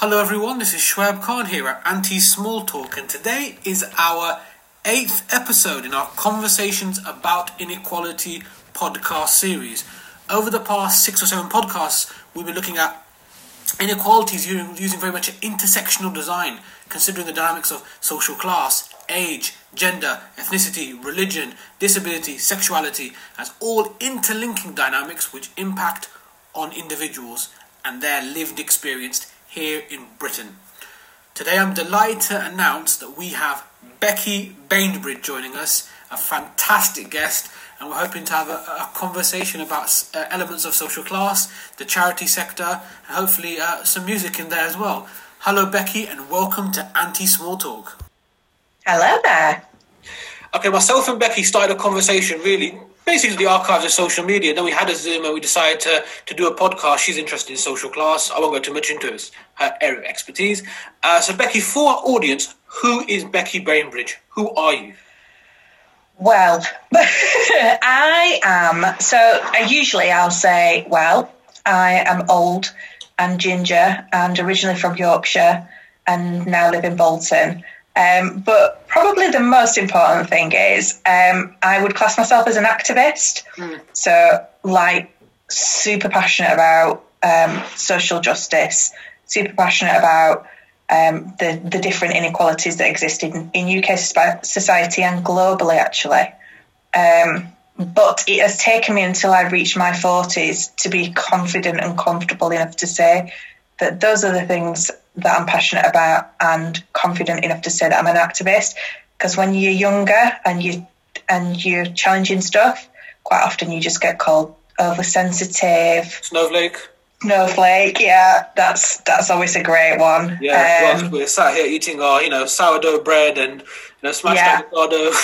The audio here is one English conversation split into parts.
Hello everyone, this is Shweb Khan here at Anti Small Talk, and today is our eighth episode in our Conversations About Inequality podcast series. Over the past six or seven podcasts, we've been looking at inequalities using very much an intersectional design, considering the dynamics of social class, age, gender, ethnicity, religion, disability, sexuality as all interlinking dynamics which impact on individuals and their lived experience here in Britain. Today I'm delighted to announce that we have Becky Bainbridge joining us, a fantastic guest, and we're hoping to have a, a conversation about uh, elements of social class, the charity sector, and hopefully uh, some music in there as well. Hello, Becky, and welcome to Anti Small Talk. Hello there. Okay, myself and Becky started a conversation really basically the archives of social media. Then we had a Zoom and we decided to, to do a podcast. She's interested in social class. I won't go too much into it, her area of expertise. Uh, so, Becky, for our audience, who is Becky Bainbridge? Who are you? Well, I am. So, I usually I'll say, well, I am old and ginger and originally from Yorkshire and now live in Bolton. Um, but probably the most important thing is um, I would class myself as an activist. Mm. So, like, super passionate about um, social justice, super passionate about um, the, the different inequalities that exist in, in UK society and globally, actually. Um, but it has taken me until I reached my 40s to be confident and comfortable enough to say that those are the things that I'm passionate about and confident enough to say that I'm an activist. Because when you're younger and you and you're challenging stuff, quite often you just get called oversensitive, snowflake. Snowflake, yeah, that's that's always a great one. Yeah, um, we're sat here eating our, you know, sourdough bread and you know, smashed yeah, avocado.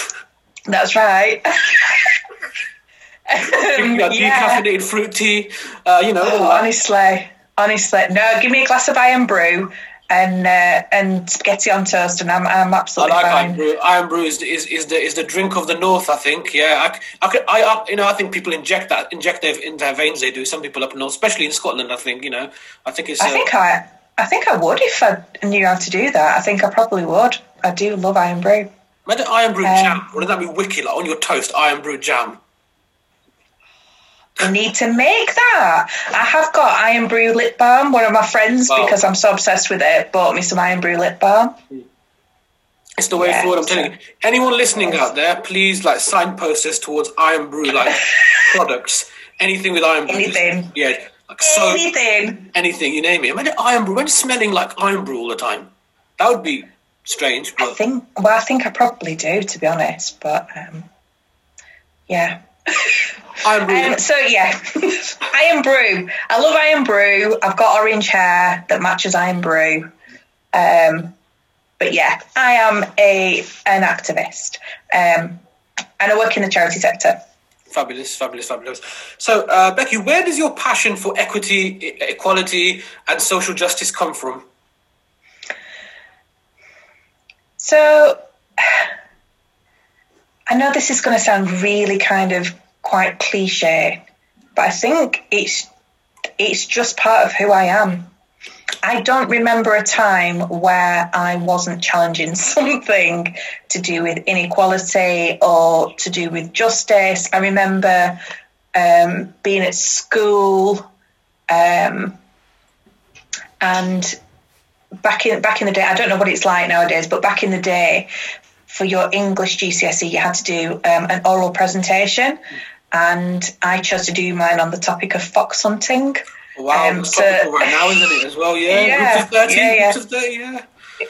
That's right. um, yeah. decaffeinated fruit tea, uh, you know. Oh, honestly, Honestly, no. Give me a glass of Irn-Bru and uh, and spaghetti on toast, and I'm I'm absolutely I like fine. Irn-Bru. Irn-Bru is, is, is the is the drink of the north. I think. Yeah, I, I, I, you know I think people inject that inject their in their veins. They do. Some people up north, especially in Scotland. I think you know. I think it's. I uh, think I I think I would if I knew how to do that. I think I probably would. I do love Irn-Bru. Imagine Irn-Bru um, jam. Wouldn't that be wicked? Like on your toast, Irn-Bru jam. I need to make that. I have got Irn-Bru lip balm. One of my friends, wow. because I'm so obsessed with it, bought me some Irn-Bru lip balm. It's the way yeah, forward. I'm telling you. Anyone listening out there, please like signpost us towards Irn-Bru like products. Anything with Irn-Bru. Anything. Just, yeah. Like so, anything. Anything. You name it. Imagine Irn-Bru. Imagine smelling like Irn-Bru all the time. That would be strange. But... I think. Well, I think I probably do, to be honest. But um, yeah. Um, so yeah, Irn-Bru. I love Irn-Bru. I've got orange hair that matches Irn-Bru. Um, but yeah, I am a an activist, um, and I work in the charity sector. Fabulous, fabulous, fabulous. So, uh, Becky, where does your passion for equity, equality, and social justice come from? So, I know this is going to sound really kind of quite cliche, but I think it's it's just part of who I am. I don't remember a time where I wasn't challenging something to do with inequality or to do with justice. I remember um, being at school um, and back in back in the day. I don't know what it's like nowadays, but back in the day, for your English GCSE, you had to do um, an oral presentation, and I chose to do mine on the topic of fox hunting. Wow, um, so, right now, isn't it, as well? Yeah, yeah, groups of 30, yeah, yeah. Of 30, yeah.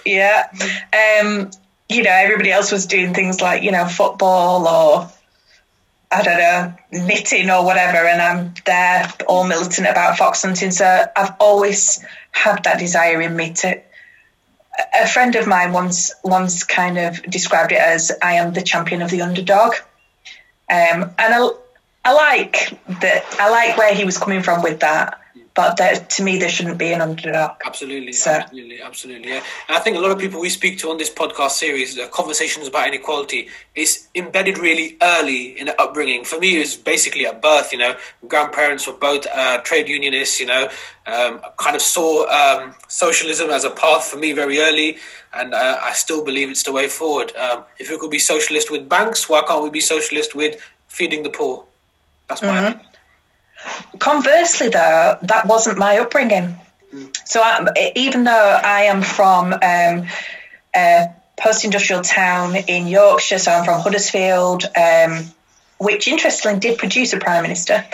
Yeah. Um, you know, everybody else was doing things like, you know, football or, I don't know, knitting or whatever, and I'm there all militant about fox hunting. So I've always had that desire in me to. A friend of mine once once kind of described it as I am the champion of the underdog. Um, and I, I like that. I like where he was coming from with that. But that, to me, there shouldn't be an underdog. Absolutely, so. absolutely, absolutely. Yeah, and I think a lot of people we speak to on this podcast series, the conversations about inequality, is embedded really early in the upbringing. For me, it was basically at birth. You know, grandparents were both uh, trade unionists. You know, um, kind of saw um, socialism as a path for me very early, and uh, I still believe it's the way forward. Um, if we could be socialist with banks, why can't we be socialist with feeding the poor? That's my mm-hmm. opinion. Conversely, though, that wasn't my upbringing. So I, even though I am from um, a post-industrial town in Yorkshire, so I'm from Huddersfield, um, which interestingly did produce a prime minister.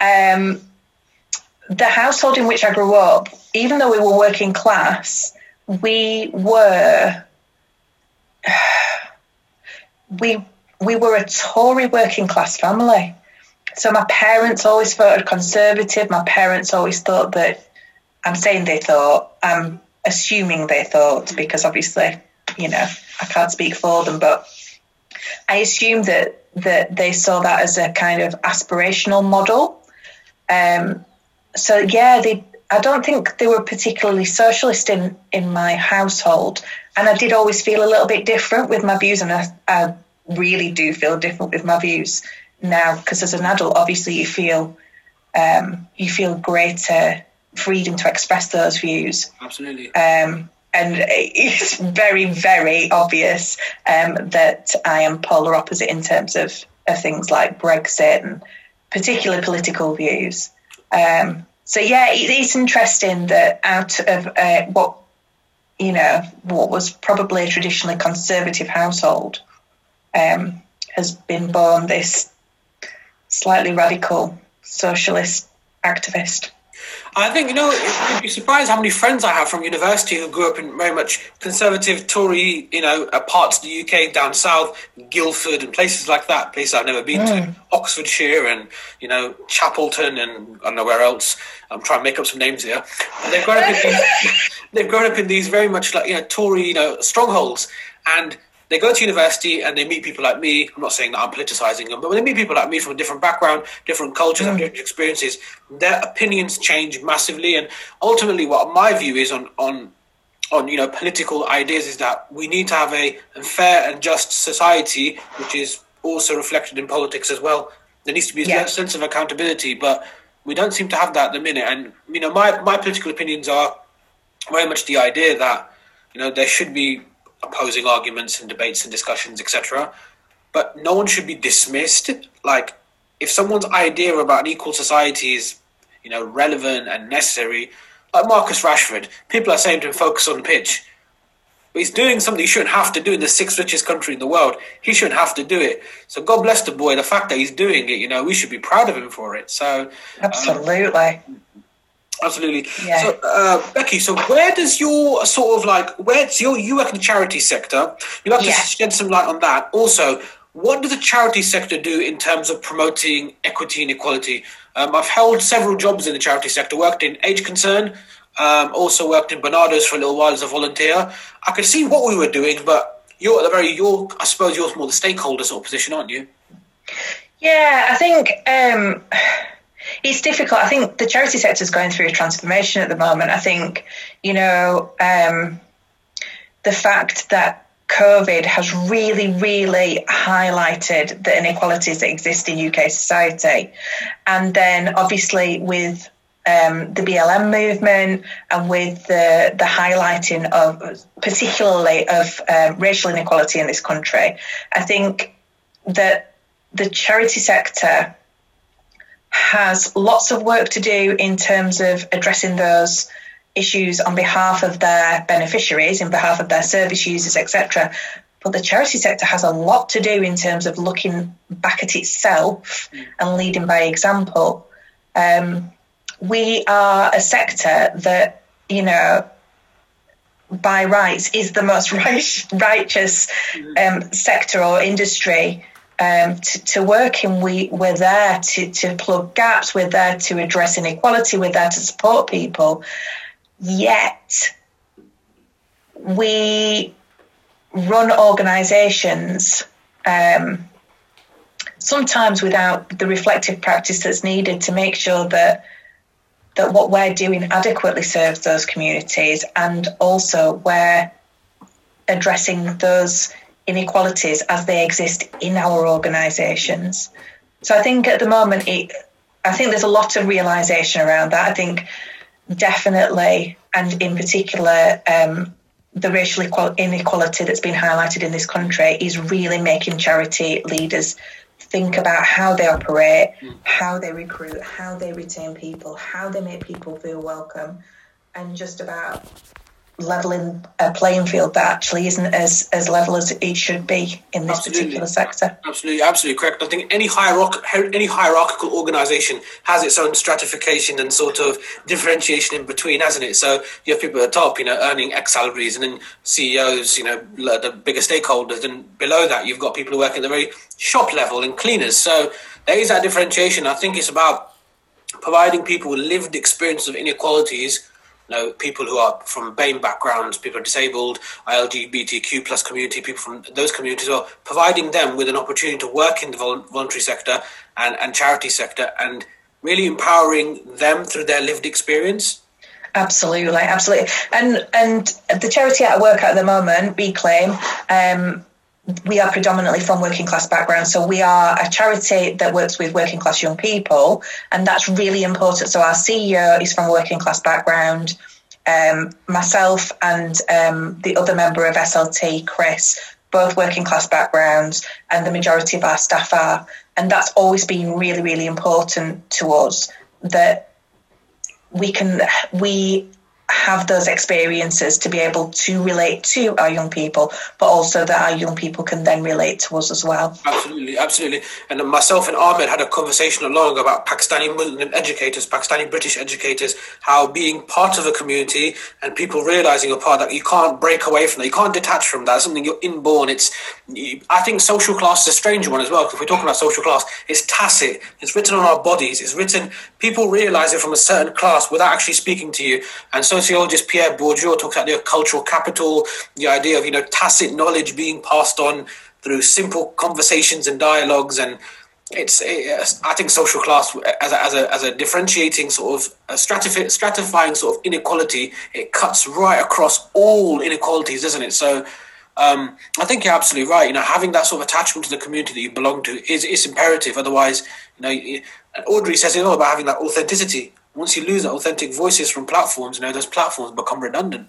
Um, the household in which I grew up, even though we were working class, we were we we were a Tory working class family. So my parents always voted conservative. My parents always thought that I'm saying they thought, I'm assuming they thought because obviously, you know, I can't speak for them, but I assume that that they saw that as a kind of aspirational model. Um, so yeah, they. I don't think they were particularly socialist in in my household, and I did always feel a little bit different with my views, and I, I really do feel different with my views now because as an adult, obviously you feel um, you feel greater freedom to express those views. Absolutely. Um, and it's very, very obvious um, that I am polar opposite in terms of, of things like Brexit and particular political views. Um, so yeah, it, it's interesting that out of uh, what you know, what was probably a traditionally conservative household, um, has been born this slightly radical socialist activist. I think, you know, you'd be surprised how many friends I have from university who grew up in very much conservative Tory, you know, uh, parts of the UK down south, Guildford and places like that, places I've never been mm. to, Oxfordshire and, you know, Chapelton and I don't know where else. I'm trying to make up some names here. And they've grown up in these, they've grown up in these very much like, you know, Tory, you know, strongholds. And they go to university and they meet people like me. I'm not saying that I'm politicizing them, but when they meet people like me from a different background, different cultures, mm. and different experiences, their opinions change massively. And ultimately, what my view is on on on you know political ideas is that we need to have a, fair and just society, which is also reflected in politics as well. There needs to be a yeah. sense of accountability, but we don't seem to have that at the minute. And you know, my my political opinions are very much the idea that you know there should be opposing arguments and debates and discussions, etc. But no one should be dismissed. Like, if someone's idea about an equal society is, you know, relevant and necessary, like Marcus Rashford, people are saying to him, focus on the pitch. But he's doing something he shouldn't have to do in the sixth richest country in the world. He shouldn't have to do it. So God bless the boy. The fact that he's doing it, you know, we should be proud of him for it. So absolutely. Um, Absolutely. Yeah. So, uh, Becky, so where does your sort of like where's your you work in the charity sector? You have to yeah. shed some light on that. Also, what does the charity sector do in terms of promoting equity and equality? Um, I've held several jobs in the charity sector. Worked in Age Concern, um, also worked in Barnardo's for a little while as a volunteer. I could see what we were doing, but you're at the very you're I suppose you're more the stakeholder sort of position, aren't you? Yeah, I think. Um it's difficult. I think the charity sector is going through a transformation at the moment. I think, you know, um, the fact that COVID has really, really highlighted the inequalities that exist in UK society. And then obviously with um, the BLM movement and with the, the highlighting of particularly of um, racial inequality in this country, I think that the charity sector has lots of work to do in terms of addressing those issues on behalf of their beneficiaries, in behalf of their service users, etc. But the charity sector has a lot to do in terms of looking back at itself and leading by example. Um, we are a sector that, you know, by rights is the most righteous um, sector or industry um, to, to, working. We, we're there to, to plug gaps, we're there to address inequality, we're there to support people. Yet, we run organisations um, sometimes without the reflective practice that's needed to make sure that that what we're doing adequately serves those communities and also we're addressing those inequalities as they exist in our organisations. So I think at the moment, it, I think there's a lot of realisation around that. I think definitely, and in particular, um, the racial inequality that's been highlighted in this country is really making charity leaders think about how they operate, how they recruit, how they retain people, how they make people feel welcome, and just about leveling a playing field that actually isn't as, as level as it should be in this absolutely. particular sector. Absolutely, absolutely correct. I think any hierarch- any hierarchical organisation has its own stratification and sort of differentiation in between, hasn't it? So you have people at the top, you know, earning X salaries, and then CEOs, you know, the bigger stakeholders, and below that you've got people who work at the very shop level and cleaners. So there is that differentiation. I think it's about providing people with lived experience of inequalities know, people who are from BAME backgrounds, people are disabled, LGBTQ plus community, people from those communities, are providing them with an opportunity to work in the voluntary sector and, and charity sector and really empowering them through their lived experience. Absolutely, absolutely. And and the charity I work at at the moment, Reclaim, um, we are predominantly from working class backgrounds. So we are a charity that works with working class young people, and that's really important. So our CEO is from a working class background. Um, myself and um, the other member of SLT, Chris, both working class backgrounds, and the majority of our staff are. And that's always been really, really important to us that we can we have those experiences to be able to relate to our young people, but also that our young people can then relate to us as well. Absolutely, absolutely. And myself and Ahmed had a conversation not long ago about Pakistani Muslim educators, Pakistani British educators, how being part of a community and people realizing a part that you can't break away from that, you can't detach from that. Something you're inborn. It's, I think social class is a strange one as well. Because if we're talking about social class, it's tacit. It's written on our bodies. It's written. People realize it from a certain class without actually speaking to you, and so sociologist Pierre Bourdieu talks about the cultural capital, the idea of you know tacit knowledge being passed on through simple conversations and dialogues, and it's it, I think social class as a, as a, as a differentiating sort of a stratif- stratifying sort of inequality, it cuts right across all inequalities, doesn't it? So. Um, I think you're absolutely right. You know, having that sort of attachment to the community that you belong to is is imperative. Otherwise, you know, Audrey says it all about having that authenticity once you lose authentic voices from platforms, you know, those platforms become redundant.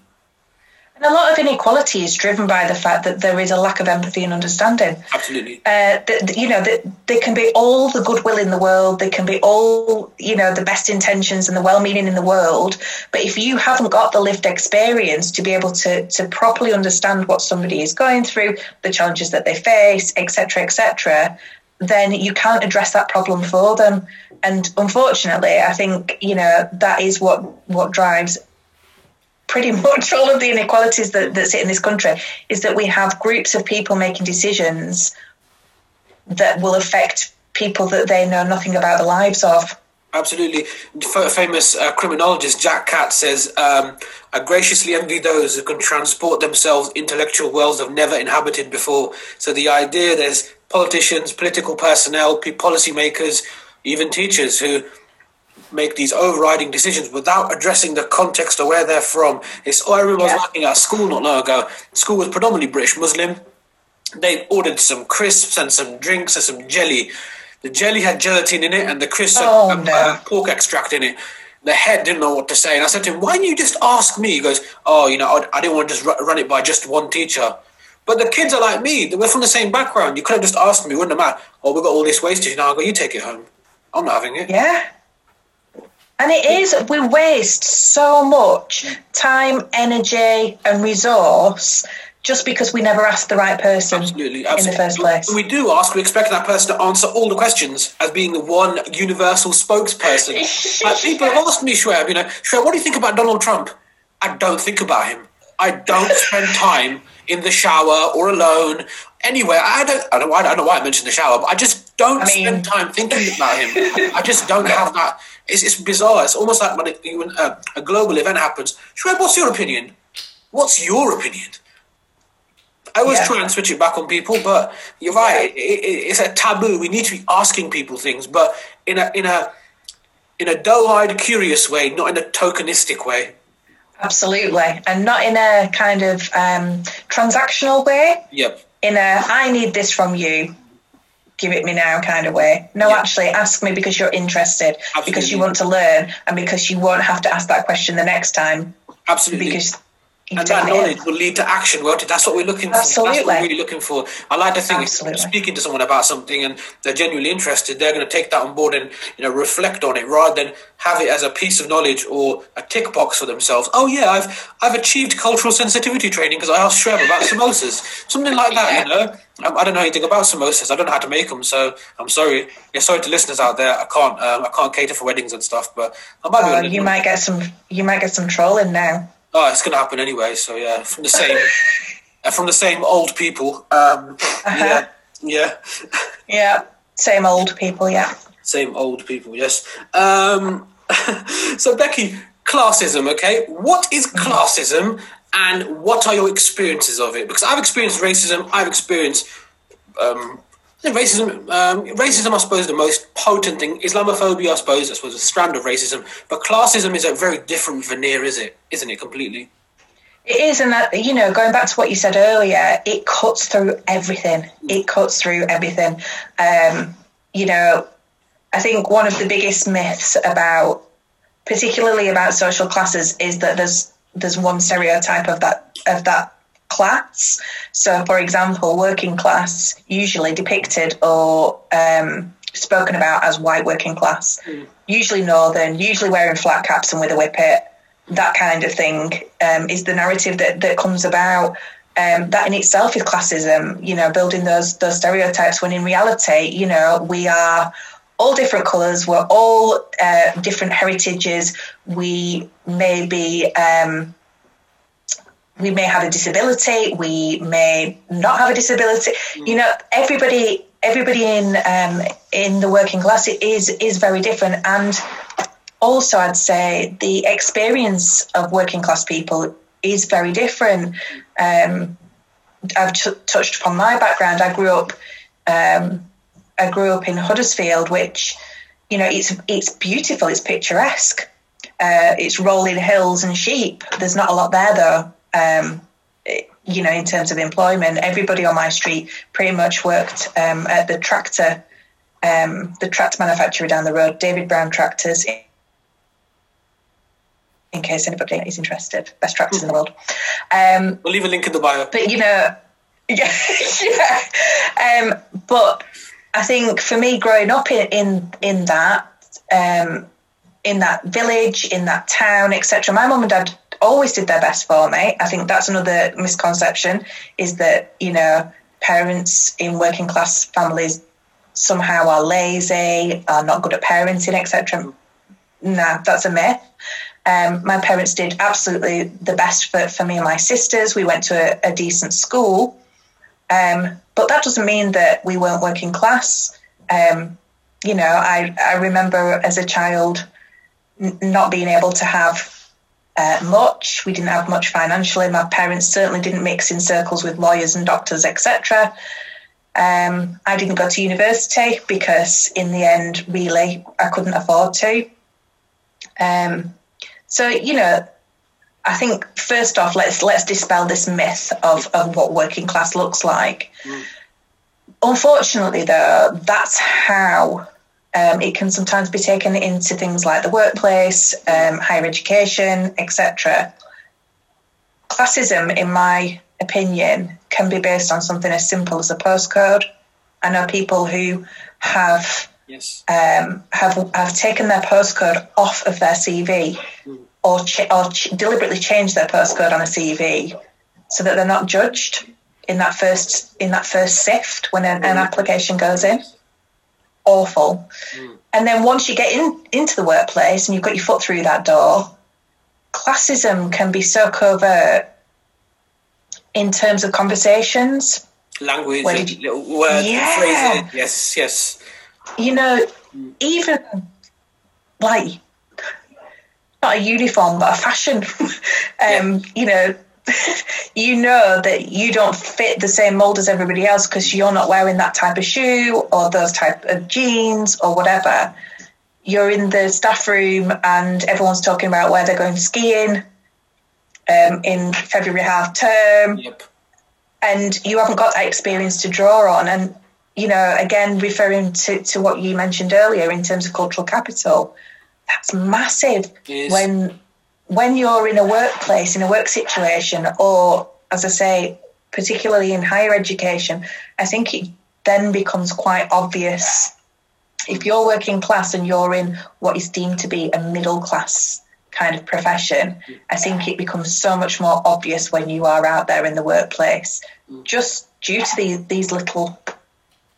And a lot of inequality is driven by the fact that there is a lack of empathy and understanding. Absolutely. Uh, the, you know, the, there can be all the goodwill in the world, there can be all, you know, the best intentions and the well meaning in the world. But if you haven't got the lived experience to be able to, to properly understand what somebody is going through, the challenges that they face, etc., etc., then you can't address that problem for them. And unfortunately, I think you know that is what what drives pretty much all of the inequalities that, that sit in this country is that we have groups of people making decisions that will affect people that they know nothing about the lives of. Absolutely. Famous uh, criminologist Jack Katz says, um, I graciously envy those who can transport themselves intellectual worlds they've never inhabited before. So the idea there's politicians, political personnel, policymakers, even teachers who make these overriding decisions without addressing the context of where they're from. It's oh, I yeah. Was working at school not long ago. School was predominantly British Muslim. They ordered some crisps and some drinks and some jelly. The jelly had gelatin in it, and the crisps oh, had no. uh, pork extract in it. The head didn't know what to say, and I said to him, "Why didn't you just ask me?" He goes, "Oh, you know, I, I didn't want to just run it by just one teacher." But the kids are like me. We're from the same background. You could have just asked me, wouldn't have mattered. Oh, we've got all this wastage now. Go, you take it home. I'm not having it. Yeah. And it is, we waste so much time, energy, and resource just because we never ask the right person absolutely, absolutely. in the first place. We do ask, we expect that person to answer all the questions as being the one universal spokesperson. like people have asked me, Shweb, you know, Shweb, what do you think about Donald Trump? I don't think about him. I don't spend time in the shower or alone anywhere. I don't, I don't, I don't know why I mentioned the shower, but I just don't I mean, spend time thinking about him. I just don't have that. It's, it's bizarre. It's almost like when, it, when a, a, global event happens. Shweb, what's your opinion? What's your opinion? I always yeah. try and switch it back on people, but you're right. It, it, it's a taboo. We need to be asking people things, but in a in a in a doe-eyed, curious way, not in a tokenistic way. Absolutely, and not in a kind of um, transactional way. Yep. In a I need this from you, give it me now kind of way. No, Yeah. actually, ask me because you're interested, because you want to learn, and because you won't have to ask that question the next time Absolutely. because you've and that it knowledge will lead to action, won't it? That's what we're looking for. That's what we're really looking for. I like to think if I'm speaking to someone about something and they're genuinely interested, they're going to take that on board and you know reflect on it rather than have it as a piece of knowledge or a tick box for themselves. Oh yeah, I've I've achieved cultural sensitivity training because I asked Shweb about samosas, something like that. You know, I, I don't know anything about samosas. I don't know how to make them, so I'm sorry. Yeah, sorry to listeners out there. I can't um, I can't cater for weddings and stuff, but I might. Oh, you might get some. You might get some trolling now. Oh, it's going to happen anyway. So yeah, from the same, uh, from the same old people. Um, Yeah, yeah, Yeah, same old people. Yeah. same old people. Yes. Um, so Becky, classism. Okay, what is classism, and what are your experiences of it? Because I've experienced racism. I've experienced. Um, I think racism, um, racism, I suppose, the most potent thing. Islamophobia, I suppose, I suppose, a strand of racism. But classism is a very different veneer, is it? Isn't it completely? It is, and that you know, going back to what you said earlier, it cuts through everything. It cuts through everything. Um, you know, I think one of the biggest myths about, particularly about social classes, is that there's there's one stereotype of that of that class. So, for example, working class usually depicted or um, spoken about as white working class, usually northern, usually wearing flat caps and with a whippet that kind of thing um, is the narrative that, that comes about. Um, that in itself is classism, you know, building those those stereotypes. When in reality, you know, we are all different colours. We're all uh, different heritages. We may be. Um, we may have a disability. We may not have a disability. You know, everybody, everybody in um, in the working class is is very different, and also I'd say the experience of working class people is very different. Um, I've t- touched upon my background. I grew up, um, I grew up in Huddersfield, which, you know, it's it's beautiful. It's picturesque. Uh, it's rolling hills and sheep. There's not a lot there though. Um, you know, in terms of employment, everybody on my street pretty much worked um, at the tractor, um, the tractor manufacturer down the road, David Brown Tractors. In case anybody is interested, best tractors in the world. Um, We'll leave a link in the bio. but you know, yeah, yeah. Um, but I think for me, growing up in in, in that um, in that village, in that town, etc., my mum and dad always did their best for me. I think that's another misconception is that you know parents in working class families somehow are lazy, are not good at parenting, etc. Nah, that's a myth. Um, my parents did absolutely the best for, for me and my sisters. We went to a, a decent school. Um, but that doesn't mean that we weren't working class. Um, you know, I, I remember as a child n- not being able to have uh, much. We didn't have much financially. My parents certainly didn't mix in circles with lawyers and doctors, etc. Um, I didn't go to university because, in the end, really, I couldn't afford to. Um, so you know, I think first off, let's let's dispel this myth of of what working class looks like. Unfortunately, though, that's how um, it can sometimes be taken into things like the workplace, um, higher education, etc. Classism, in my opinion, can be based on something as simple as a postcode. I know people who have Yes. um, have have taken their postcode off of their CV or ch- or ch- deliberately changed their postcode on a CV so that they're not judged in that first in that first sift when an, an application goes in. Awful. And then once you get in into the workplace and you've got your foot through that door, classism can be so covert in terms of conversations. Language, Where did you- little words, and Yeah. phrases. Yes, yes. you know, even like not a uniform but a fashion. um, You know, you know that you don't fit the same mold as everybody else because you're not wearing that type of shoe or those type of jeans or whatever. you're in the staff room and everyone's talking about where they're going skiing um, in February half term. Yep. And you haven't got that experience to draw on. And, you know, again, referring to, to what you mentioned earlier in terms of cultural capital, that's massive when when you're in a workplace, in a work situation, or as I say, particularly in higher education, I think it then becomes quite obvious if you're working class and you're in what is deemed to be a middle class kind of profession, I think it becomes so much more obvious when you are out there in the workplace, just due to the, these little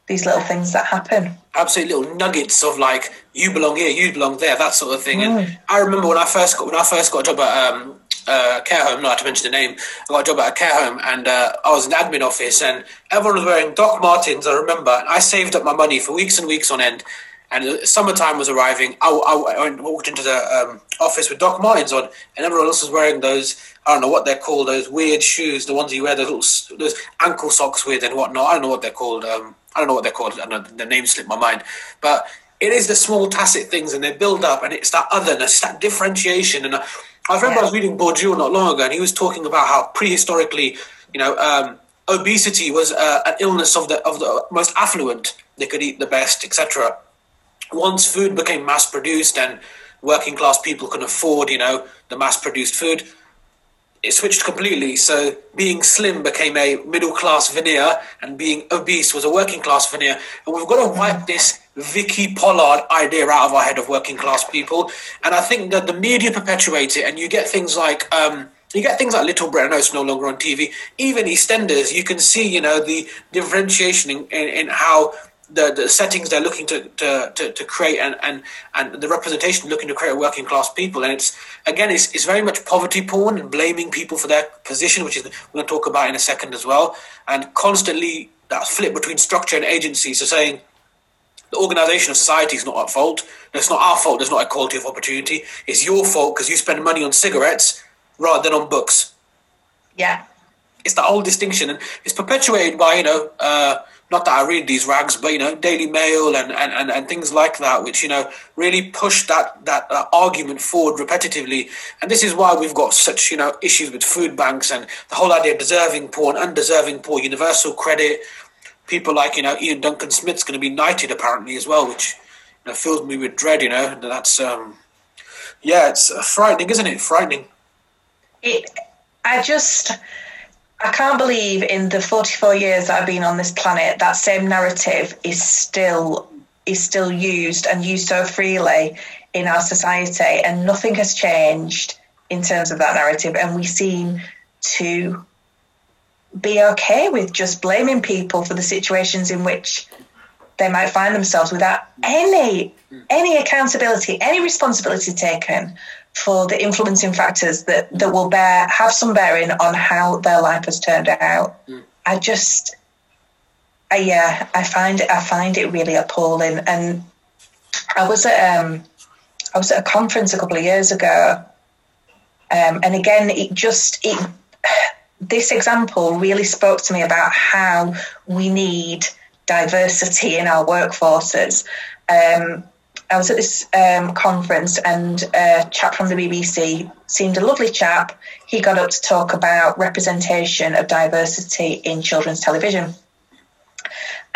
these little things that happen. Absolutely, little nuggets of like you belong here, you belong there, that sort of thing. Mm. And I remember when I first got when I first got a job at um, uh, care home, not to mention the name. I got a job at a care home, and uh, I was in the admin office, and everyone was wearing Doc Martens. I remember, and I saved up my money for weeks and weeks on end. And summertime was arriving. I, I, I walked into the um, office with Doc Martens on, and everyone else was wearing those. I don't know what they're called. Those weird shoes, the ones you wear those little, those ankle socks with and whatnot. I don't know what they're called. Um, I don't know what they're called. I know the name slipped my mind, but it is the small tacit things, and they build up, and it's that otherness, that differentiation. And I, I remember yeah. I was reading Bourdieu not long ago, and he was talking about how prehistorically, you know, um, obesity was uh, an illness of the of the most affluent. They could eat the best, etc once food became mass produced and working class people can afford, you know, the mass produced food, it switched completely. So being slim became a middle class veneer, and being obese was a working class veneer. And we've got to wipe this Vicky Pollard idea out of our head of working class people. And I think that the media perpetuates it, and you get things like. Um, you get things like Little Britain, I know it's no longer on TV. Even EastEnders, you can see, you know, the differentiation in, in, in how the, the settings they're looking to, to, to, to, create and, and, and the representation looking to create working class people. And it's, again, it's, it's very much poverty porn and blaming people for their position, which is we're going to talk about in a second as well. And constantly that flip between structure and agency. So saying the organisation of society is not at fault. It's not our fault there's not equality of opportunity. It's your fault because you spend money on cigarettes rather than on books. Yeah. It's that old distinction. And it's perpetuated by, you know, uh, not that I read these rags, but you know, Daily Mail and, and, and, and things like that, which you know really push that that uh, argument forward repetitively. And this is why we've got such you know issues with food banks and the whole idea of deserving poor and undeserving poor, universal credit. People like you know Iain Duncan Smith's going to be knighted apparently as well, which you know, fills me with dread. You know, that's um, yeah, it's frightening, isn't it? Frightening. It. I just. I can't believe in the 44 years that I've been on this planet, that same narrative is still is still used and used so freely in our society, and nothing has changed in terms of that narrative. And we seem to be okay with just blaming people for the situations in which they might find themselves without any any accountability, any responsibility taken for the influencing factors that, that will bear have some bearing on how their life has turned out. Mm. I just, I, yeah, I find it, I find it really appalling. And I was at, um, I was at a conference a couple of years ago, um, and again, it just it this example really spoke to me about how we need diversity in our workforces. Um, I was at this um, conference and a chap from the BBC seemed a lovely chap. He got up to talk about representation of diversity in children's television.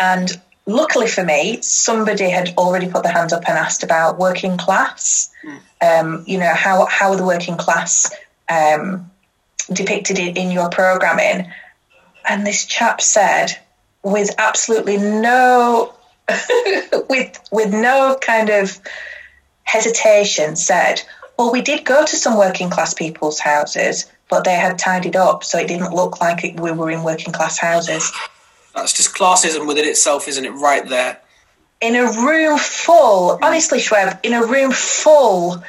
And luckily for me, somebody had already put their hand up and asked about working class. Mm. Um, you know, how, how are the working class um, depicted in, in your programming? And this chap said, with absolutely no with with no kind of hesitation said, "Well, we did go to some working class people's houses, but they had tidied up, so it didn't look like we were in working class houses." That's just classism within itself, isn't it? Right there. In a room full, hmm. honestly, Shweb, in a room full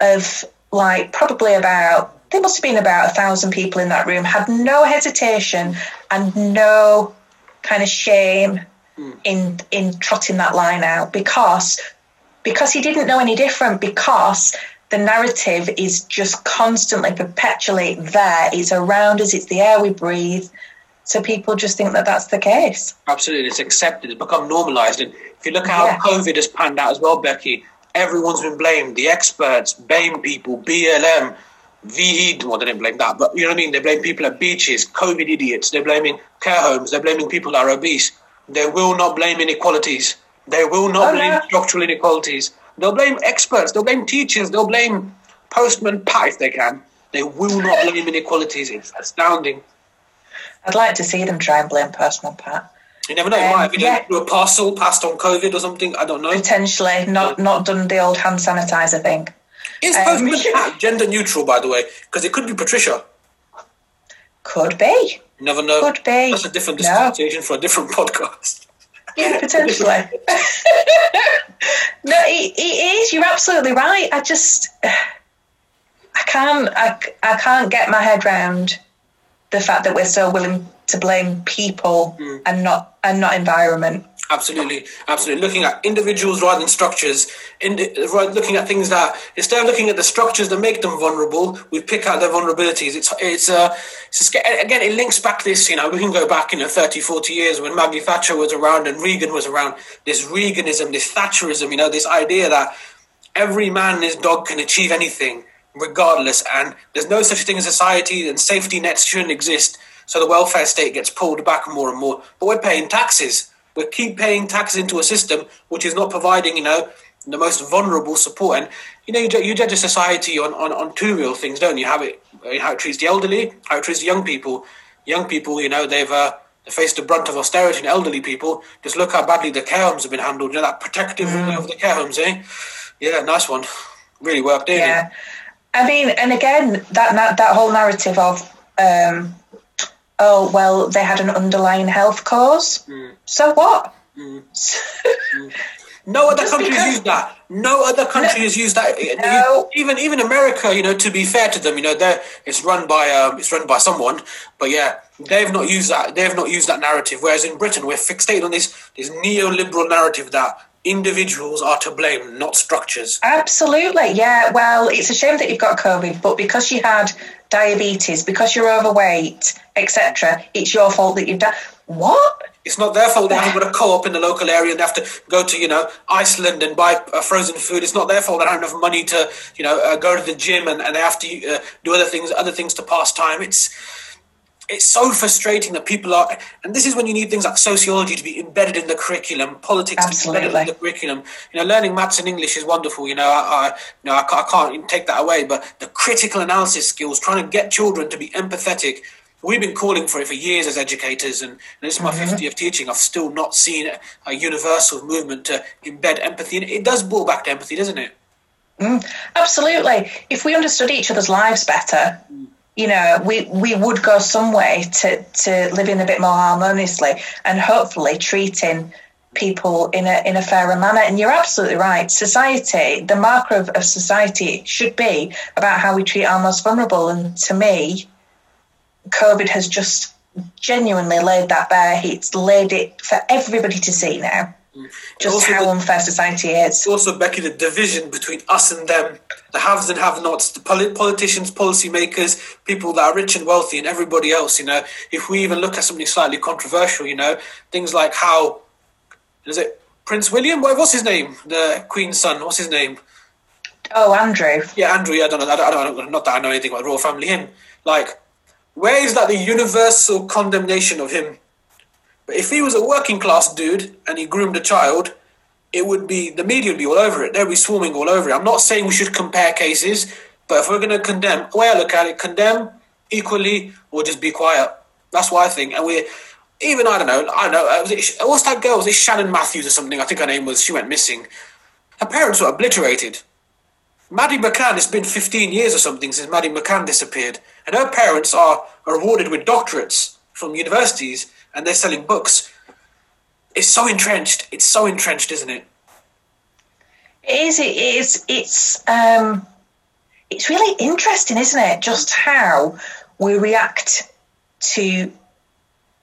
of like probably about there must have been about a thousand people in that room, had no hesitation and no kind of shame in in trotting that line out because because he didn't know any different because the narrative is just constantly perpetually there it's around us it's the air we breathe so people just think that that's the case absolutely it's accepted it's become normalized and if you look at how yeah. covid has panned out as well becky everyone's been blamed. The experts, blame people, BLM, VE, well, they didn't blame that, but you know what I mean? They blame people at beaches, COVID idiots. They're blaming care homes. They're blaming people that are obese. They will not blame inequalities. They will not Oh, blame no. structural inequalities. They'll blame experts. They'll blame teachers. They'll blame Postman Pat if they can. They will not blame inequalities. It's astounding. I'd like to see them try and blame Postman Pat. You never know. It Um, might have been yeah. a, a parcel passed on COVID or something. I don't know. Potentially not not done the old hand sanitizer thing. Is Um, Postman Pat gender neutral, by the way? Because it could be Patricia. Could be. You never know. Could be. That's a different No. for a different podcast. Yeah, potentially. no, it, it is. You're absolutely right. I just, I can't, I, I can't get my head round the fact that we're so willing to blame people Hmm. and not and not environment. Absolutely, absolutely. Looking at individuals rather than structures. Looking at things that instead of looking at the structures that make them vulnerable, we pick out their vulnerabilities. It's it's uh, it's again it links back this. You know, we can go back you know 30, 40 years when Maggie Thatcher was around and Reagan was around. This Reaganism, this Thatcherism. You know, this idea that every man and his dog can achieve anything regardless and there's no such thing as society and safety nets shouldn't exist so the welfare state gets pulled back more and more but we're paying taxes we keep paying taxes into a system which is not providing you know the most vulnerable support. And you know you, you judge a society on, on, on two real things don't you? How it how it treats the elderly how it treats the young people. Young people you know they've uh, they faced the brunt of austerity and elderly people. Just look how badly the care homes have been handled you know that protective of the care homes eh? Yeah nice one. Really worked didn't it Yeah, I mean, and again, that that, that whole narrative of, um, oh well, they had an underlying health cause. Mm. So what? No other Just country has because- used that. No other country has used that. No. Even even America, you know, to be fair to them, you know, they it's run by um, it's run by someone. But yeah, they've not used that. They've not used that narrative. Whereas in Britain, we're fixated on this this neoliberal narrative that individuals are to blame, not structures. Absolutely, yeah. Well, it's a shame that you've got COVID, but because you had diabetes, because you're overweight, etc., it's your fault that you've done. What? It's not their fault they haven't got a co-op in the local area and they have to go to, you know, Iceland and buy uh, frozen food. It's not their fault they don't have enough money to, you know, uh, go to the gym and, and they have to uh, do other things, other things to pass time. It's it's so frustrating that people are, and this is when you need things like sociology to be embedded in the curriculum, politics to be embedded in the curriculum. You know, learning maths and English is wonderful. You know, I, I you know, I, I can't take that away. But the critical analysis skills, trying to get children to be empathetic, we've been calling for it for years as educators, and, and this is my Mm-hmm. 50th teaching. I've still not seen a universal movement to embed empathy, and it does boil back to empathy, doesn't it? Absolutely. If we understood each other's lives better, you know, we, we would go some way to, to living a bit more harmoniously and hopefully treating people in a in a fairer manner. And you're absolutely right. Society, the marker of, of society should be about how we treat our most vulnerable. And to me, COVID has just genuinely laid that bare. It's laid it for everybody to see now. Just Also how the- unfair society is. It's also, Becky, the division between us and them, the haves and have-nots, the polit- politicians, policymakers, people that are rich and wealthy, and everybody else. You know, if we even look at something slightly controversial, you know, things like how is it Prince William? What, what's his name? The Queen's son. What's his name? Oh, Andrew. Yeah, Andrew. Yeah, I don't know. I don't, I don't, not that I know anything about the royal family. Him, like, where is that the universal condemnation of him? But if he was a working class dude and he groomed a child, it would be the media would be all over it. They'd be swarming all over it. I'm not saying we should compare cases, but if we're going to condemn, the way I look at it, condemn equally or just be quiet. That's what I think. And we're even I don't know. I don't know. uh, Was it, what's that girl? Was it Shannon Matthews or something? I think her name was. She went missing. Her parents were obliterated. Maddie McCann, it's been 15 years or something since Maddie McCann disappeared, and her parents are, are awarded with doctorates from universities, and they're selling books. It's so entrenched. It's so entrenched, isn't it? It is. It is. It's. Um, it's really interesting, isn't it? Just how we react to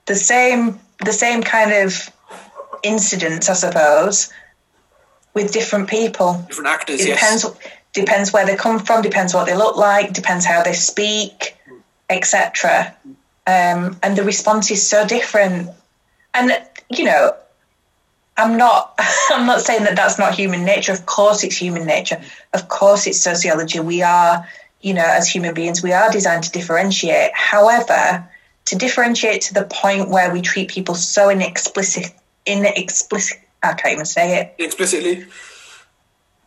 the same the same kind of incidents, I suppose, with different people. Different actors, It yes. depends. Depends where they come from. Depends what they look like. Depends how they speak, etc. Um, and the response is so different. And you know, I'm not. I'm not saying that that's not human nature. Of course, it's human nature. Of course, it's sociology. We are, you know, as human beings, we are designed to differentiate. However, to differentiate to the point where we treat people so inexplicit, inexplicit. I can't even say it. Explicitly.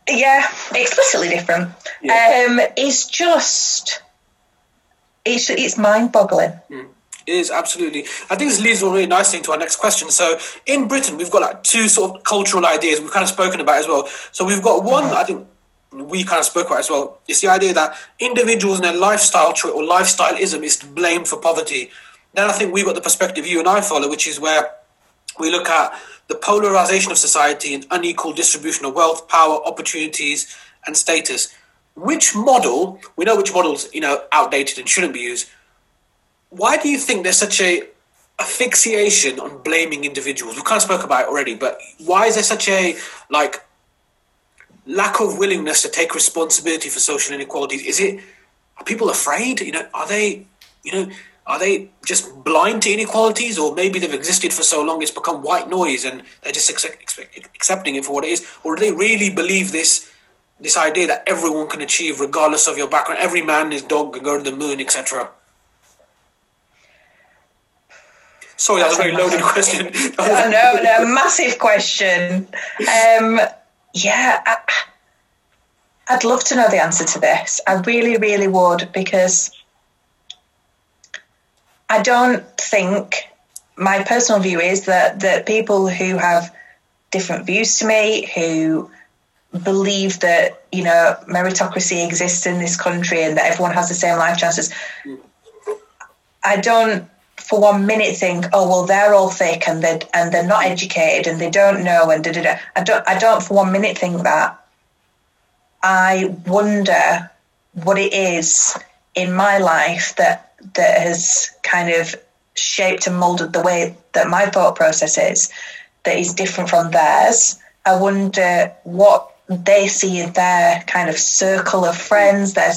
Yeah, explicitly different. Yeah. Um, is just. It's it's mind boggling. Mm. It is absolutely. I think this leads really nicely into our next question. So, in Britain, we've got like two sort of cultural ideas we've kind of spoken about as well. So, we've got one, I think we kind of spoke about as well. It's the idea that individuals and their lifestyle choice or lifestyleism is to blame for poverty. Then I think we've got the perspective you and I follow, which is where we look at the polarization of society and unequal distribution of wealth, power, opportunities, and status. Which model, we know which model's, you know, outdated and shouldn't be used. Why do you think there's such a asphyxiation on blaming individuals? We kind of spoke about it already, but why is there such a like lack of willingness to take responsibility for social inequalities? Is it are people afraid? You know, are they, you know, are they just blind to inequalities, or maybe they've existed for so long it's become white noise and they're just accept, accept- accepting it for what it is, or do they really believe this this idea that everyone can achieve regardless of your background? Every man his dog can go to the moon, etc. Sorry, that was a very loaded question. Know, no, massive question. Um, yeah, I, I'd love to know the answer to this. I really, really would, because I don't think my personal view is that that people who have different views to me, who believe that you know meritocracy exists in this country and that everyone has the same life chances, I don't for one minute think, oh well, they're all thick and they and they're not educated and they don't know and da da da. I don't. I don't for one minute think that. I wonder what it is in my life that that has kind of shaped and molded the way that my thought process is that is different from theirs. I wonder what they see their kind of circle of friends, their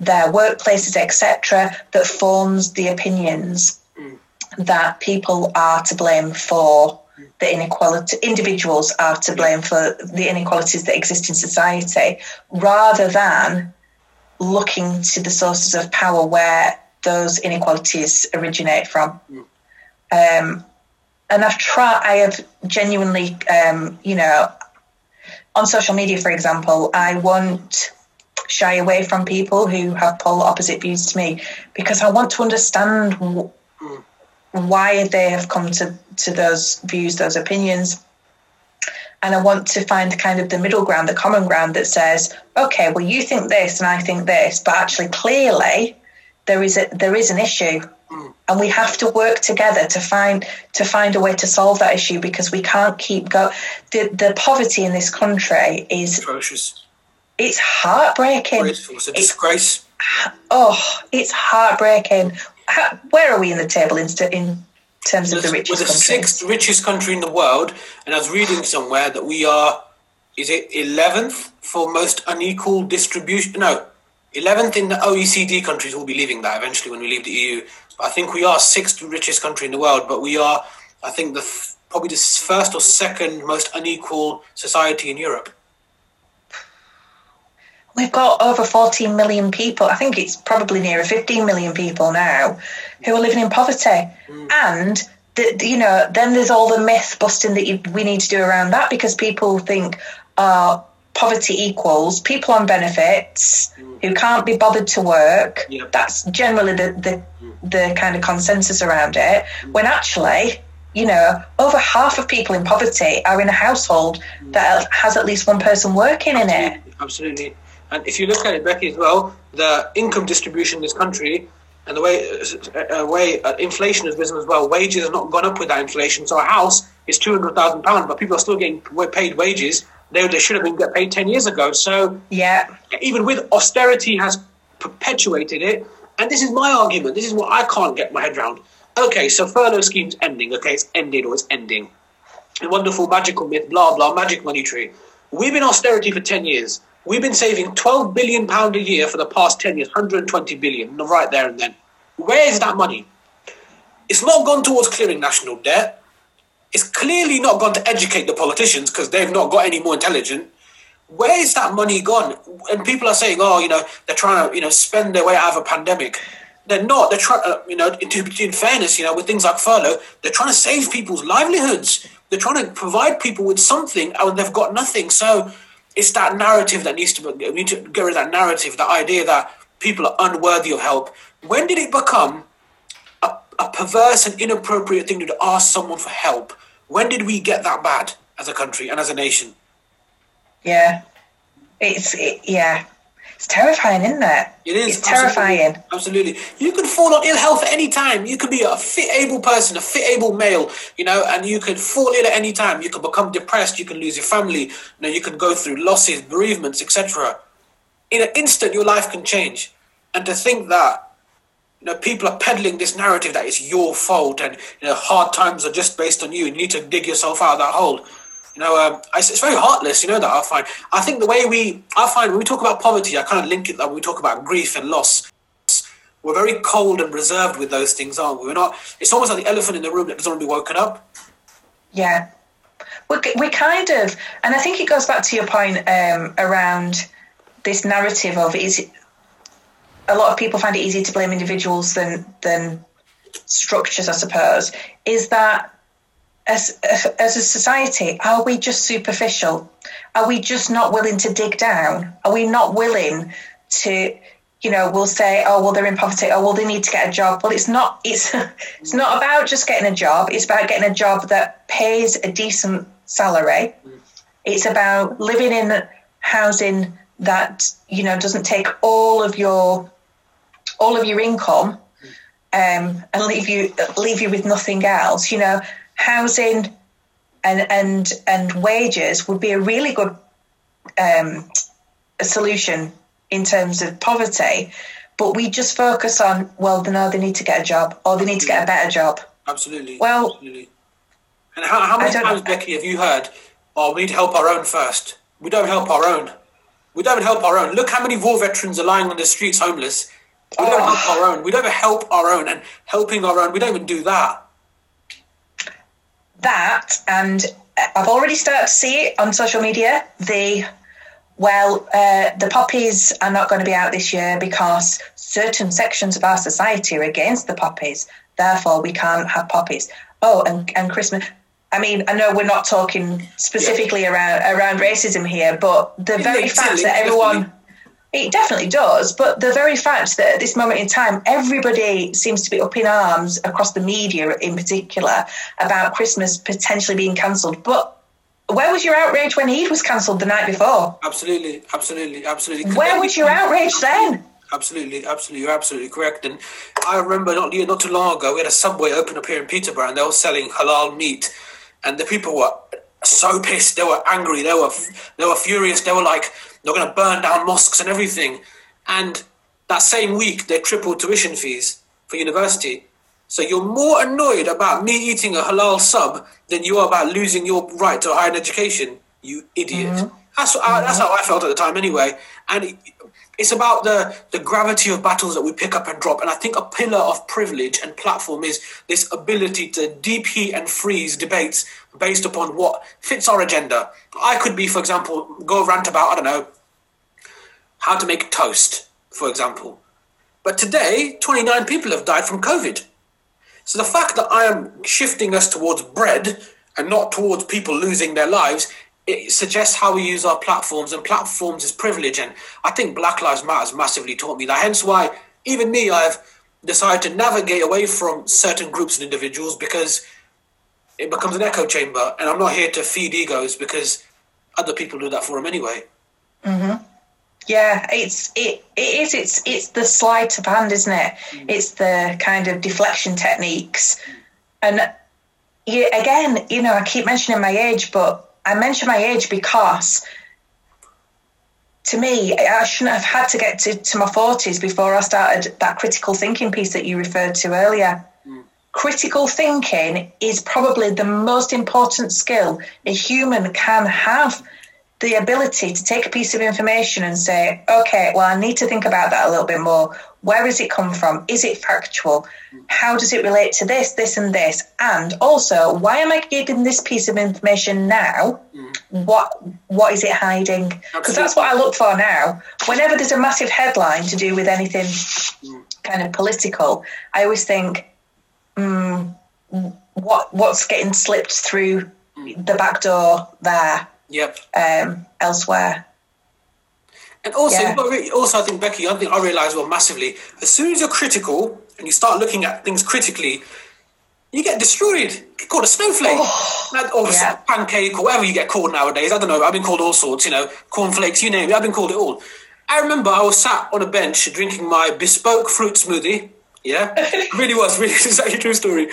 their workplaces, etc., that forms the opinions that people are to blame for the inequality individuals are to blame for the inequalities that exist in society rather than looking to the sources of power where those inequalities originate from um, and i've tried i have genuinely um, you know on social media for example i won't shy away from people who have polar opposite views to me because i want to understand why they have come to, to those views, those opinions. And I want to find kind of the middle ground, the common ground that says, okay, well, you think this and I think this, but actually, clearly, there is a there is an issue, and we have to work together to find to find a way to solve that issue because we can't keep go. The the poverty in this country is Atrocious. it's heartbreaking. It's a disgrace. Oh, it's heartbreaking. How, where are we in the table in, in terms of the richest We're the country? sixth richest country in the world, and I was reading somewhere that we are, is it 11th for most unequal distribution? No, 11th in the OECD countries. We'll be leaving that eventually when we leave the EU. I think we are sixth richest country in the world, but we are, I think, the th- probably the first or second most unequal society in Europe. We've got over 14 million people. I think it's probably nearer 15 million people now who are living in poverty. And, the, the- you know, then there's all the myth busting that you, we need to do around that because people think uh, poverty equals people on benefits who can't be bothered to work. Yep. That's generally the, the, the kind of consensus around it. When actually, you know, over half of people in poverty are in a household that has at least one person working in it. Absolutely. And if you look at it, Becky, as well, the income distribution in this country and the way uh, uh, way uh, inflation has risen as well. Wages have not gone up with that inflation. So a house is two hundred thousand pounds, but people are still getting paid wages. They, they should have been get paid ten years ago. So Yeah. even with austerity has perpetuated it. And this is my argument. This is what I can't get my head around. Okay, so furlough scheme's ending. Okay, it's ended or it's ending. A wonderful magical myth, blah blah, magic money tree. We've been austerity for ten years. We've been saving twelve billion pound a year for the past ten years, hundred and twenty billion, right there and then. Where is that money? It's not gone towards clearing national debt. It's clearly not gone to educate the politicians because they've not got any more intelligent. Where is that money gone? And people are saying, oh, you know, they're trying to, you know, spend their way out of a pandemic. They're not. They're trying, uh, you know, in, in fairness, you know, with things like furlough, they're trying to save people's livelihoods. They're trying to provide people with something, and they've got nothing. So it's that narrative that needs to be, we need to get rid of that narrative, the idea that people are unworthy of help. When did it become a, a perverse and inappropriate thing to ask someone for help? When did we get that bad as a country and as a nation? Yeah, it's it, yeah. It's terrifying, isn't it? It is. It's terrifying. Absolutely. absolutely. You can fall on ill health at any time. You could be a fit, able person, a fit, able male, you know, and you could fall ill at any time. You can become depressed. You can lose your family. You know, you can go through losses, bereavements, etc. In an instant, your life can change. And to think that, know, people are peddling this narrative that it's your fault and you know hard times are just based on you. And you need to dig yourself out of that hole you know, um, it's, it's, very heartless. You know that I find. I think the way we, I find when we talk about poverty, I kind of link it that we talk about grief and loss. We're very cold and reserved with those things, aren't we? We're not. It's almost like the elephant in the room that doesn't want to be woken up. Yeah, we we kind of, and I think it goes back to your point um, around this narrative of is. A lot of people find it easier to blame individuals than than structures, I suppose. Is that as, as a society, are we just superficial? Are we just not willing to dig down? Are we not willing to, you know, we'll say, oh, well, they're in poverty. Oh, well, they need to get a job. Well, it's not. It's it's not about just getting a job. It's about getting a job that pays a decent salary. It's about living in housing that you know doesn't take all of your all of your income um, and leave you leave you with nothing else. You know, housing and and and wages would be a really good um, solution in terms of poverty. But we just focus on well, no, they need to get a job or they need to get a better job. Absolutely. Well, Absolutely. and how, how many times, Becky, have you heard? Oh, we need to help our own first. We don't help our own. We don't help our own. Look how many war veterans are lying on the streets homeless. We don't oh. help our own. We don't help our own, and helping our own, we don't even do that that, and I've already started to see it on social media. The well, uh, the poppies are not going to be out this year because certain sections of our society are against the poppies. Therefore, we can't have poppies. Oh, and, and Christmas. I mean, I know we're not talking specifically yeah. around around racism here, but the very fact that everyone it definitely does. But the very fact that at this moment in time, everybody seems to be up in arms across the media in particular about Christmas potentially being cancelled. But where was your outrage when Eid was cancelled the night before? Absolutely, absolutely, absolutely. Where was your outrage then? Absolutely, absolutely, you're absolutely correct. And I remember not not too long ago, we had a subway open up here in Peterborough, and they were selling halal meat, and the people were so pissed. They were angry. They were they were furious. They were like, they're going to burn down mosques and everything. And that same week, they tripled tuition fees for university. So you're more annoyed about me eating a halal sub than you are about losing your right to a higher education. You idiot. Mm-hmm. That's, mm-hmm. that's how I felt at the time, anyway. And it, it's about the, the gravity of battles that we pick up and drop. And I think a pillar of privilege and platform is this ability to deep heat and freeze debates based upon what fits our agenda. I could be, for example, go rant about, I don't know, how to make toast, for example. But today, 29 people have died from COVID. So the fact that I am shifting us towards bread and not towards people losing their lives, it suggests how we use our platforms, and platforms is privilege. And I think Black Lives Matter has massively taught me that. Hence why, even me, I've decided to navigate away from certain groups and individuals because it becomes an echo chamber. And I'm not here to feed egos because other people do that for them anyway. Mm-hmm. Yeah, it's it it is it's it's the sleight of hand, isn't it? Mm. It's the kind of deflection techniques, and you, again, you know, I keep mentioning my age, but I mention my age because to me, I shouldn't have had to get to, to my forties before I started that critical thinking piece that you referred to earlier. Mm. Critical thinking is probably the most important skill a human can have the ability to take a piece of information and say, okay, well, I need to think about that a little bit more. Where does it come from? Is it factual? How does it relate to this, this, and this? And also, why am I getting this piece of information now? What What is it hiding? Because that's what I look for now. Whenever there's a massive headline to do with anything kind of political, I always think, mm, what what's getting slipped through the back door there? Yep. Um, elsewhere. And also, Yeah. you've got to re- also, I think Becky, I think I realise well massively. As soon as you're critical and you start looking at things critically, you get destroyed. You get called a snowflake, Like, or yeah. a pancake, or whatever you get called nowadays. I don't know. I've been called all sorts. You know, cornflakes. You name it. I've been called it all. I remember I was sat on a bench drinking my bespoke fruit smoothie. Yeah, it really was. Really, it's actually a true story.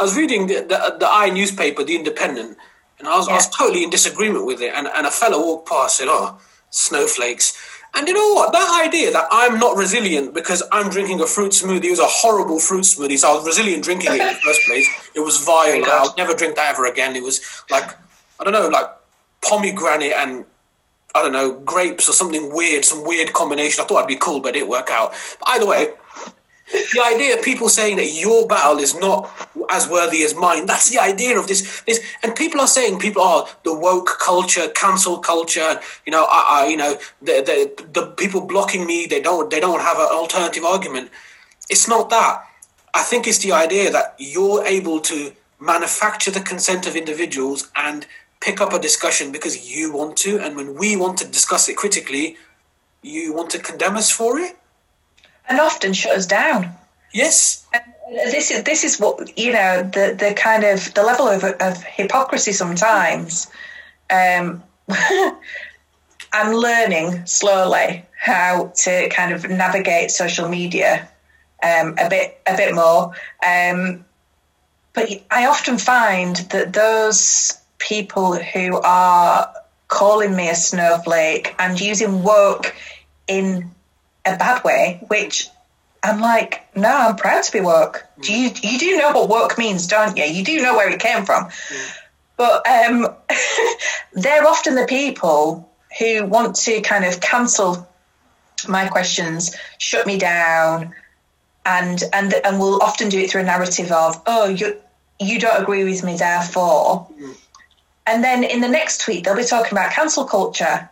I was reading the, the, the I newspaper, The Independent, and I was, I was totally in disagreement with it. And, and a fellow walked past and said, Oh, snowflakes. And you know what? That idea that I'm not resilient because I'm drinking a fruit smoothie it was a horrible fruit smoothie. So I was resilient drinking it in the first place. It was vile. I'll never drink that ever again. It was like, I don't know, like pomegranate and I don't know, grapes or something weird, some weird combination. I thought it'd be cool, but it didn't work out. But either way, the idea of people saying that your battle is not as worthy as mine that's the idea of this this and people are saying people are the woke culture cancel culture you know I, I you know the, the the people blocking me they don't they don't have an alternative argument. It's not that. I think it's the idea that you're able to manufacture the consent of individuals and pick up a discussion because you want to and when we want to discuss it critically you want to condemn us for it And often shut us down. yes This is this is what you know the the kind of the level of, of hypocrisy sometimes. Um, I'm learning slowly how to kind of navigate social media um, a bit a bit more. Um, but I often find that those people who are calling me a snowflake and using woke in a bad way, which I'm like, no, I'm proud to be woke. Mm. Do you you do know what woke means, don't you? You do know where it came from. Mm. But um, they're often the people who want to kind of cancel my questions, shut me down, and and and will often do it through a narrative of, oh, you you don't agree with me, therefore. Mm. And then in the next tweet, they'll be talking about cancel culture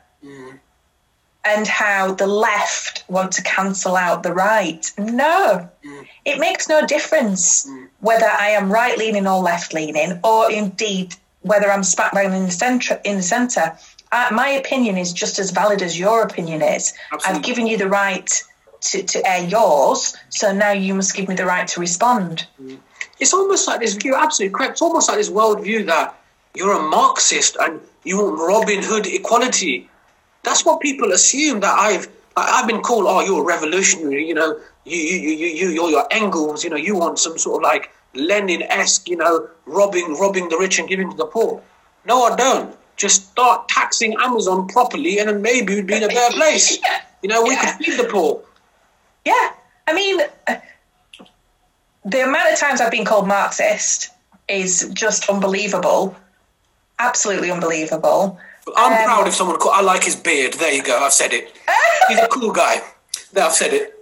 and how the left want to cancel out the right. No, it makes no difference whether I am right leaning or left leaning, or indeed whether I'm smack bang in the centre. In the centre, uh, my opinion is just as valid as your opinion is. Absolutely. I've given you the right to, to air yours, so now you must give me the right to respond. it's almost like this. You're absolutely correct. It's almost like this worldview that you're a Marxist and you want Robin Hood equality. That's what people assume that I've. I've been called, oh, you're a revolutionary. You know, you you you you you're your Engels. You know, you want some sort of like Lenin-esque. You know, robbing robbing the rich and giving to the poor. No, I don't. Just start taxing Amazon properly, and then maybe we'd be in a better place. Yeah. You know, we Yeah. could feed the poor. Yeah, I mean, the amount of times I've been called Marxist is just unbelievable. Absolutely unbelievable. I'm Um, proud if someone. I like his beard. There you go. I've said it. He's a cool guy. There, I've said it.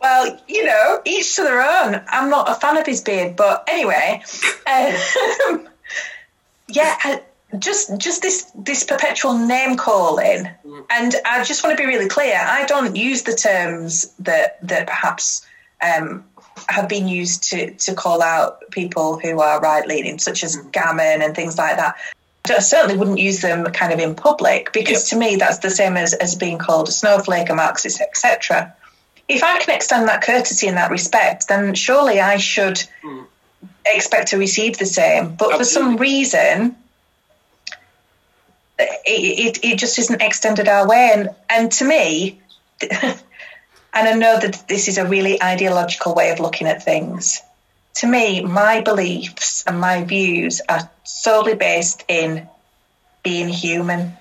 Well, you know, each to their own. I'm not a fan of his beard, but anyway, um, yeah, I- just just this this perpetual name calling, and I just want to be really clear. I don't use the terms that that perhaps um, have been used to to call out people who are right leaning, such as gammon and things like that. I certainly wouldn't use them kind of in public because Yep. to me that's the same as, as being called a snowflake, a Marxist, etc if I can extend that courtesy in that respect, then surely I should hmm. expect to receive the same. But for some reason, it, it, it just isn't extended our way. And, and to me, and I know that this is a really ideological way of looking at things, to me, my beliefs and my views are solely based in being human.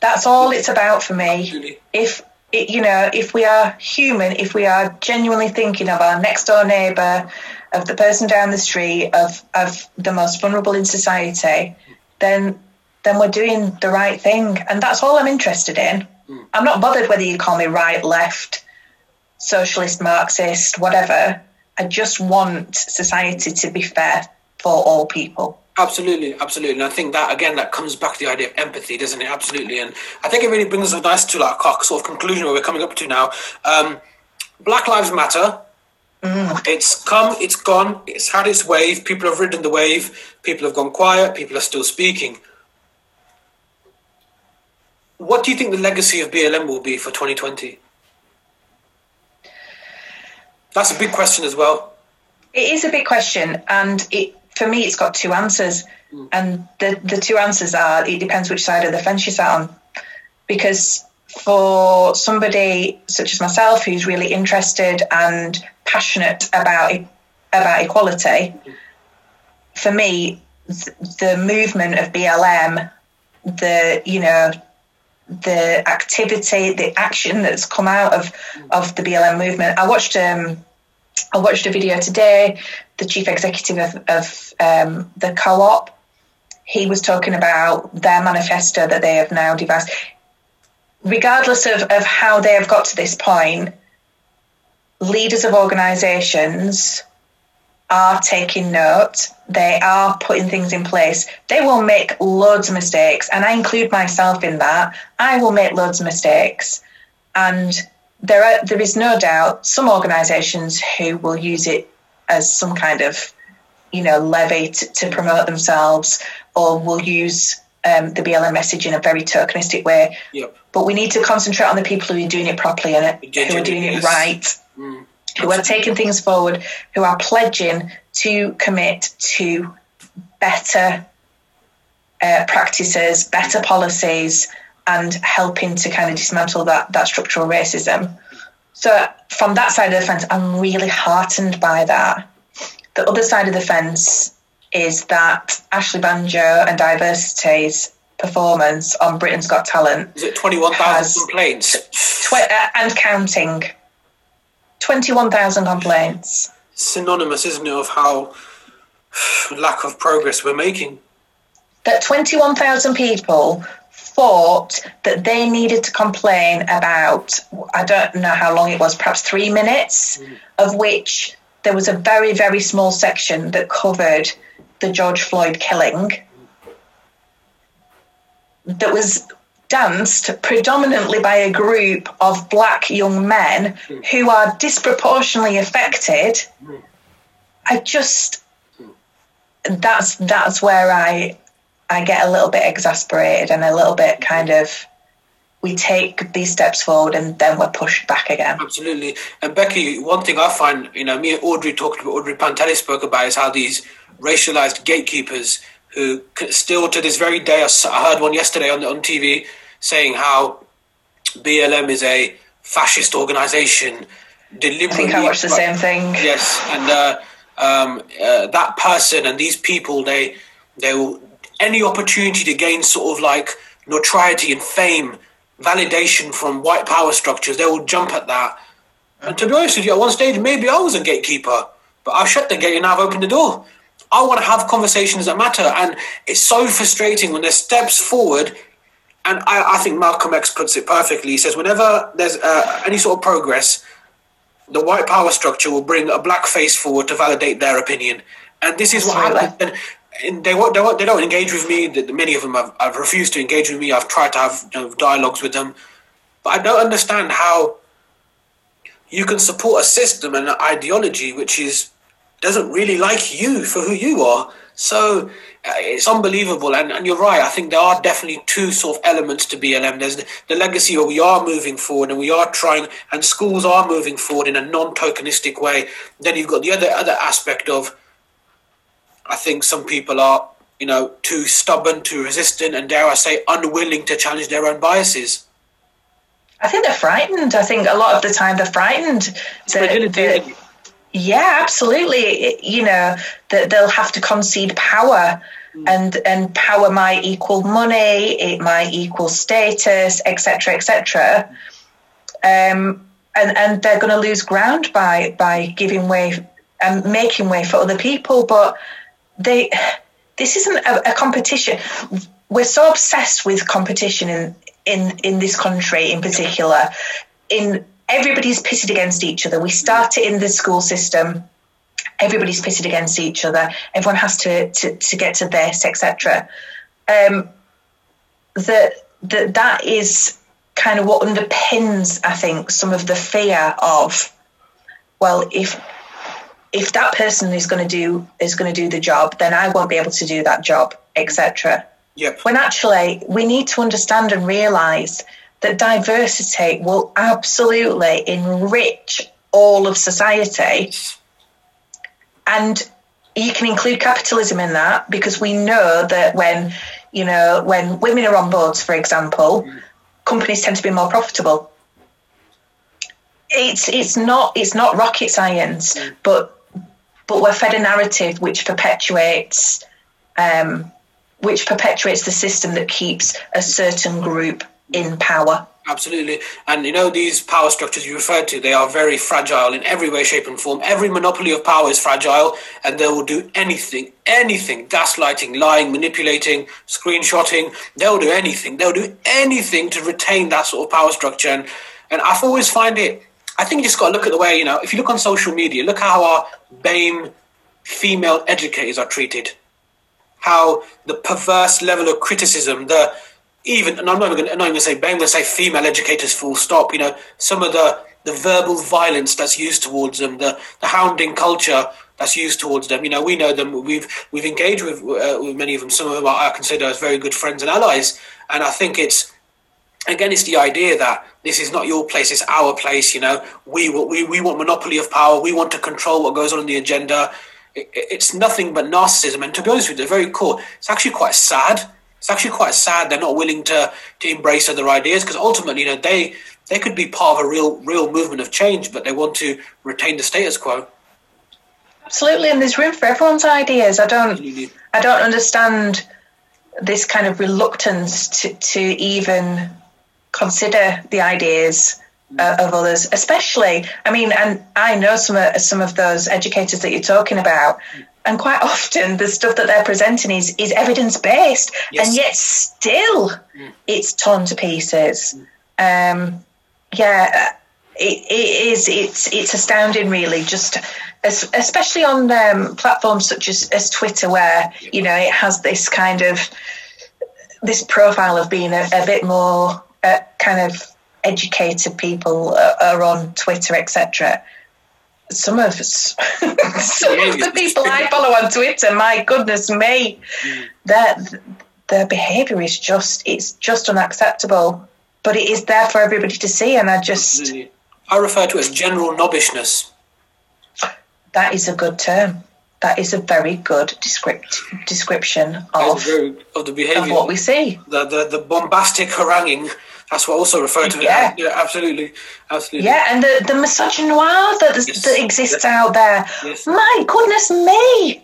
That's all it's about for me Absolutely. if it, you know if we are human if we are genuinely thinking of our next door neighbor of the person down the street of of the most vulnerable in society then then we're doing the right thing. And that's all I'm interested in. Mm. I'm not bothered whether you call me right, left, socialist, Marxist, whatever. I just want society to be fair for all people. Absolutely, absolutely. And I think that again, that comes back to the idea of empathy, doesn't it? Absolutely. And I think it really brings us nice to like our sort of conclusion where we're coming up to now. Um, Black Lives Matter. Mm. It's come, it's gone, it's had its wave. People have ridden the wave. People have gone quiet. People are still speaking. What do you think the legacy of BLM will be for 2020? That's a big question as well. It is a big question, and it for me, it's got two answers, mm. and the the two answers are it depends which side of the fence you sat on, because for somebody such as myself who's really interested and passionate about about equality, for me, the movement of BLM, the you know the activity, the action that's come out of of the BLM movement. I watched um, I watched a video today. The chief executive of, of um, the co-op, he was talking about their manifesto that they have now devised. Regardless of, of how they have got to this point, leaders of organisations are taking note. They are putting things in place. They will make loads of mistakes, and I include myself in that. I will make loads of mistakes, and there are there is no doubt some organisations who will use it as some kind of you know levy to, to promote themselves, or will use um, the BLM message in a very tokenistic way. Yep. But we need to concentrate on the people who are doing it properly and who are doing it right. Who are taking things forward, who are pledging to commit to better uh, practices, better policies, and helping to kind of dismantle that that structural racism. So from that side of the fence, I'm really heartened by that. The other side of the fence is that Ashley Banjo and Diversity's performance on Britain's Got Talent. Is it 21,000 complaints? Tw- uh, and counting. 21,000 complaints. Synonymous, isn't it, of how lack of progress we're making? That 21,000 people thought that they needed to complain about, I don't know how long it was, perhaps three minutes, mm. of which there was a very, very small section that covered the George Floyd killing that was danced predominantly by a group of black young men who are disproportionately affected. I just that's that's where I I get a little bit exasperated and a little bit kind of we take these steps forward and then we're pushed back again. Absolutely. And Becky, one thing I find, you know, me and Audrey talked about, Audrey Pantelis spoke about is how these racialized gatekeepers who still to this very day, I heard one yesterday on, on TV saying how BLM is a fascist organization. Deliberately, I think I watched the same thing. Yes, and uh, um, uh, that person and these people, they they will any opportunity to gain sort of like notoriety and fame, validation from white power structures, they will jump at that. And to be honest with you, at one stage, maybe I was a gatekeeper, but I've shut the gate and now I've opened the door. I want to have conversations that matter. And it's so frustrating when there's steps forward. And I, I think Malcolm X puts it perfectly. He says, whenever there's uh, any sort of progress, the white power structure will bring a black face forward to validate their opinion. And this is what happened and they won't, they won't, they don't engage with me. Many of them have, have refused to engage with me. I've tried to have you know, dialogues with them, but I don't understand how you can support a system and an ideology which is doesn't really like you for who you are. So uh, it's unbelievable. And, and you're right. I think there are definitely two sort of elements to BLM. There's the, the legacy where we are moving forward and we are trying, and schools are moving forward in a non-tokenistic way. Then you've got the other other aspect of I think some people are, you know, too stubborn, too resistant, and dare I say, unwilling to challenge their own biases. I think they're frightened. I think a lot of the time they're frightened. That, yeah, absolutely. You know that they'll have to concede power, mm. and and power might equal money, it might equal status, etc., etc. Um, and and they're going to lose ground by by giving way and making way for other people. But they this isn't a, a competition. we're so obsessed with competition in in in this country in particular. In everybody's pitted against each other. We start it in the school system. Everybody's pitted against each other. Everyone has to to, to get to this, etc. Um, that that that is kind of what underpins, I think, some of the fear of, well, if if that person is going to do is going to do the job, then I won't be able to do that job, etc. Yep. When actually we need to understand and realise that diversity will absolutely enrich all of society, and you can include capitalism in that because we know that when you know when women are on boards, for example, companies tend to be more profitable. It's it's not it's not rocket science, but but we're fed a narrative which perpetuates um, which perpetuates the system that keeps a certain group in power. Absolutely. And you know, these power structures you referred to, they are very fragile in every way, shape, and form. Every monopoly of power is fragile, and they will do anything, anything gaslighting, lying, manipulating, screenshotting. They'll do anything. They'll do anything to retain that sort of power structure. And, and I've always find it, I think you just got to look at the way, you know, if you look on social media, look how our BAME female educators are treated. How the perverse level of criticism, the even, and I'm not even going to say, I'm going to say female educators full stop. You know, some of the, the verbal violence that's used towards them, the, the hounding culture that's used towards them. You know, we know them. We've we've engaged with uh, with many of them. Some of them I consider as very good friends and allies. And I think it's again, it's the idea that this is not your place; it's our place. You know, we we we want monopoly of power. We want to control what goes on in the agenda. It, it's nothing but narcissism. And to be honest with you, the very core, it's actually quite sad it's actually quite sad they're not willing to to embrace other ideas because ultimately, you know, they they could be part of a real real movement of change, but they want to retain the status quo. Absolutely, and there's room for everyone's ideas. I don't I don't understand this kind of reluctance to, to even consider the ideas uh, of others, especially. I mean, and I know some of some of those educators that you're talking about, and quite often the stuff that they're presenting is is evidence based, yes. and yet still mm. it's torn to pieces. Mm. Um, yeah, it, it is. It's it's astounding, really. Just as, especially on um, platforms such as, as Twitter, where you know it has this kind of this profile of being a, a bit more uh, kind of educated people uh, are on Twitter, etc some of some of the people I follow on Twitter, my goodness me, their their behaviour is just it's just unacceptable. But it is there for everybody to see, and I just I refer to it as general knobbishness. That is a good term. That is a very good descript, description of, of the behaviour of what we see. The the, the bombastic haranguing that's what also referred to. Yeah, yeah absolutely, absolutely. Yeah, and the the misogynoir that yes. that exists yes. out there. Yes. My goodness me!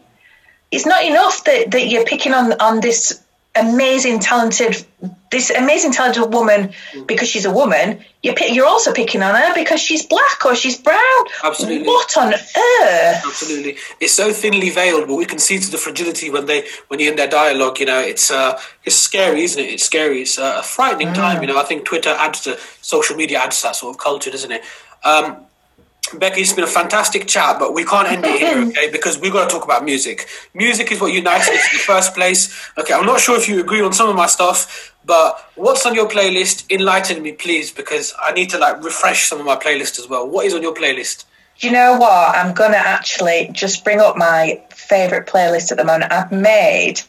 It's not enough that, that you're picking on on this amazing, talented, this amazing, talented woman because she's a woman. You're you're also picking on her because she's black or she's brown. Absolutely. What on earth? Absolutely. It's so thinly veiled, but we can see to the fragility when they when you're in their dialogue. You know, it's uh, it's scary, isn't it? It's scary. It's a frightening mm. time. You know, I think Twitter adds to social media adds to that sort of culture, doesn't it? Um, Becky, it's been a fantastic chat, but we can't end it here, okay? Because we've got to talk about music. Music is what unites us in the first place. Okay, I'm not sure if you agree on some of my stuff, but what's on your playlist? Enlighten me, please, because I need to like refresh some of my playlist as well. What is on your playlist? You know what? I'm gonna actually just bring up my favourite playlist at the moment. I've made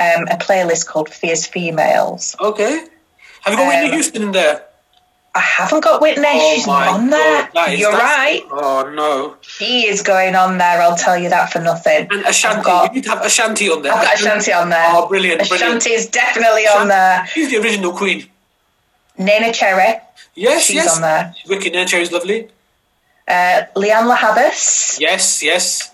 um, a playlist called Fierce Females. Okay. Have you got um, Whitney Houston in there? I haven't got Whitney. Oh She's not on there. God, You're right. Oh no. She is going on there. I'll tell you that for nothing. And Ashanti. Got, you need to have Ashanti on there. I've got Ashanti on there. Oh, brilliant! Ashanti is definitely Ashanti. on there. She's the original queen. Neneh Cherry. Yes, She's yes. on there. Wicked. Neneh Cherry's lovely. Uh, Lianne La Havas. Yes, yes.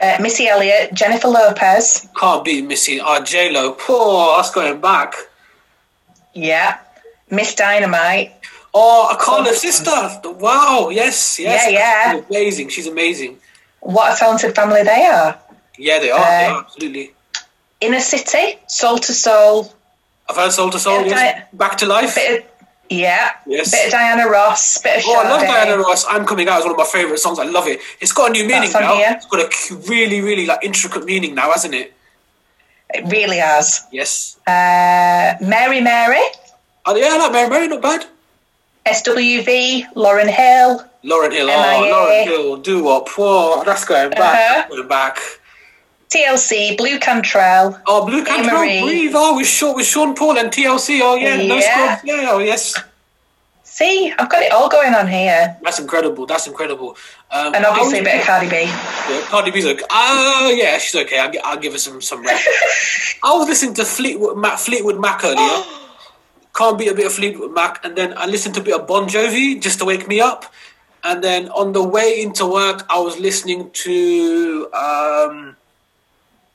Uh, Missy Elliott, Jennifer Lopez. Can't be Missy. Oh, J Lo. Oh, that's going back. Yeah. Miss Dynamite. Oh, Akala's sister. Wow. Yes. Yes. Yeah. Yeah. amazing. She's amazing. What a talented family they are. Yeah, they are. Uh, they are absolutely. Inner City, Soul II Soul, I've heard Soul II Soul. Yes. Di- Back to Life. Of, yeah. Yes. Bit of Diana Ross. Bit of Oh, I love. Diana Ross. I'm coming out is one of my favourite songs. I love it. It's got a new meaning now. here. It's got a really, really like intricate meaning now, hasn't it? It really has. Yes. Uh, Mary Mary. Oh, yeah, I like Mary Mary, not bad. SWV. Lauryn Hill. Lauryn Hill. MIA. Oh, Lauryn Hill. Do what? Whoa, that's going back. Uh-huh. Going back. TLC. Blu Cantrell. Oh, Blu Cantrell, breathe. Oh, with Sean, with Sean Paul and TLC. Oh, yeah, no Yeah. scrubs. Yeah, oh, yes. See, I've got it all going on here. That's incredible. That's incredible. Um, And obviously a bit of Cardi B. Yeah, Cardi B's okay. Oh, yeah, she's okay. I'll, I'll give her some some rest. I was listening to Fleetwood Mac, Fleetwood Mac earlier. Can't beat a bit of Fleetwood Mac, and then I listened to a bit of Bon Jovi just to wake me up. And then on the way into work, I was listening to. Um,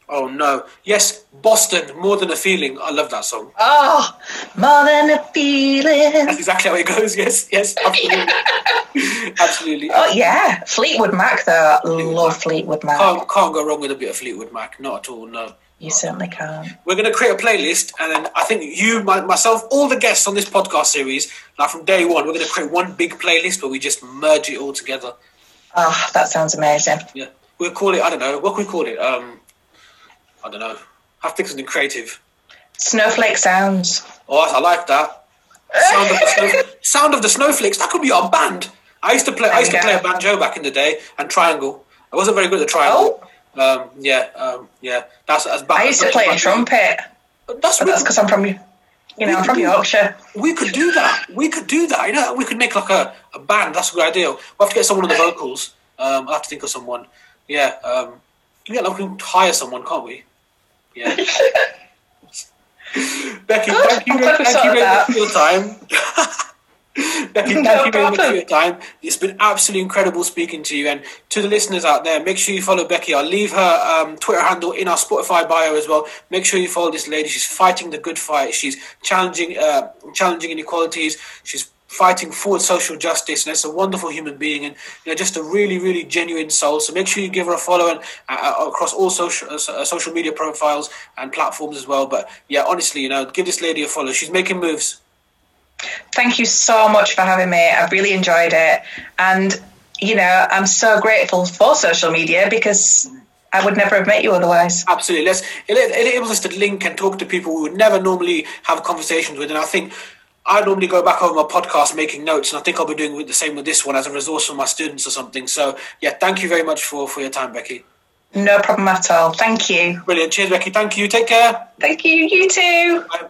oh no! Yes, Boston. More than a feeling. I love that song. Oh, more than a feeling. That's exactly how it goes. Yes, yes, absolutely, absolutely. Oh yeah, Fleetwood Mac though. I love Fleetwood Mac. Can't, can't go wrong with a bit of Fleetwood Mac. Not at all. No. You certainly can't. We're going to create a playlist, and then I think you, my, myself, all the guests on this podcast series, like from day one, we're going to create one big playlist where we just merge it all together. Oh, that sounds amazing. Yeah, we'll call it. I don't know. What can we call it? Um, I don't know. Have to think something creative. Snowflake sounds. Oh, I like that. Sound of the, snow, sound of the snowflakes. That could be our band. I used to play. I used to There play a banjo back in the day and triangle. I wasn't very good at the triangle. Um, yeah, um, yeah. That's that's bad. I used to play a trumpet, That's because I'm from, you know, I'm from Yorkshire. We could do that. We could do that. You know, we could make like a, a band. That's a good idea. We'll have to get someone on the vocals. Um, I'll have to think of someone. Yeah. Um, yeah, like we can hire someone, can't we? Yeah. Becky, Good. thank you, we thank you very much for your time. Becky, thank you very much for your time. It's been absolutely incredible speaking to you. And to the listeners out there, make sure you follow Becky. I'll leave her um, Twitter handle in our Spotify bio as well. Make sure you follow this lady. She's fighting the good fight. She's challenging, uh, challenging inequalities. She's fighting for social justice, and it's a wonderful human being, and you know, just a really, really genuine soul. So make sure you give her a follow and uh, uh, across all social uh, uh, social media profiles and platforms as well. But yeah, honestly, you know, give this lady a follow. She's making moves. Thank you so much for having me. I've really enjoyed it. And, you know, I'm so grateful for social media because I would never have met you otherwise. Absolutely. Let's, it, it enables us to link and talk to people we would never normally have conversations with. And I think I normally go back over my podcast making notes, and I think I'll be doing the same with this one as a resource for my students or something. So, yeah, thank you very much for, for your time, Becky. No problem at all. Thank you. Brilliant. Cheers, Becky. Thank you. Take care. Thank you. You too. Bye.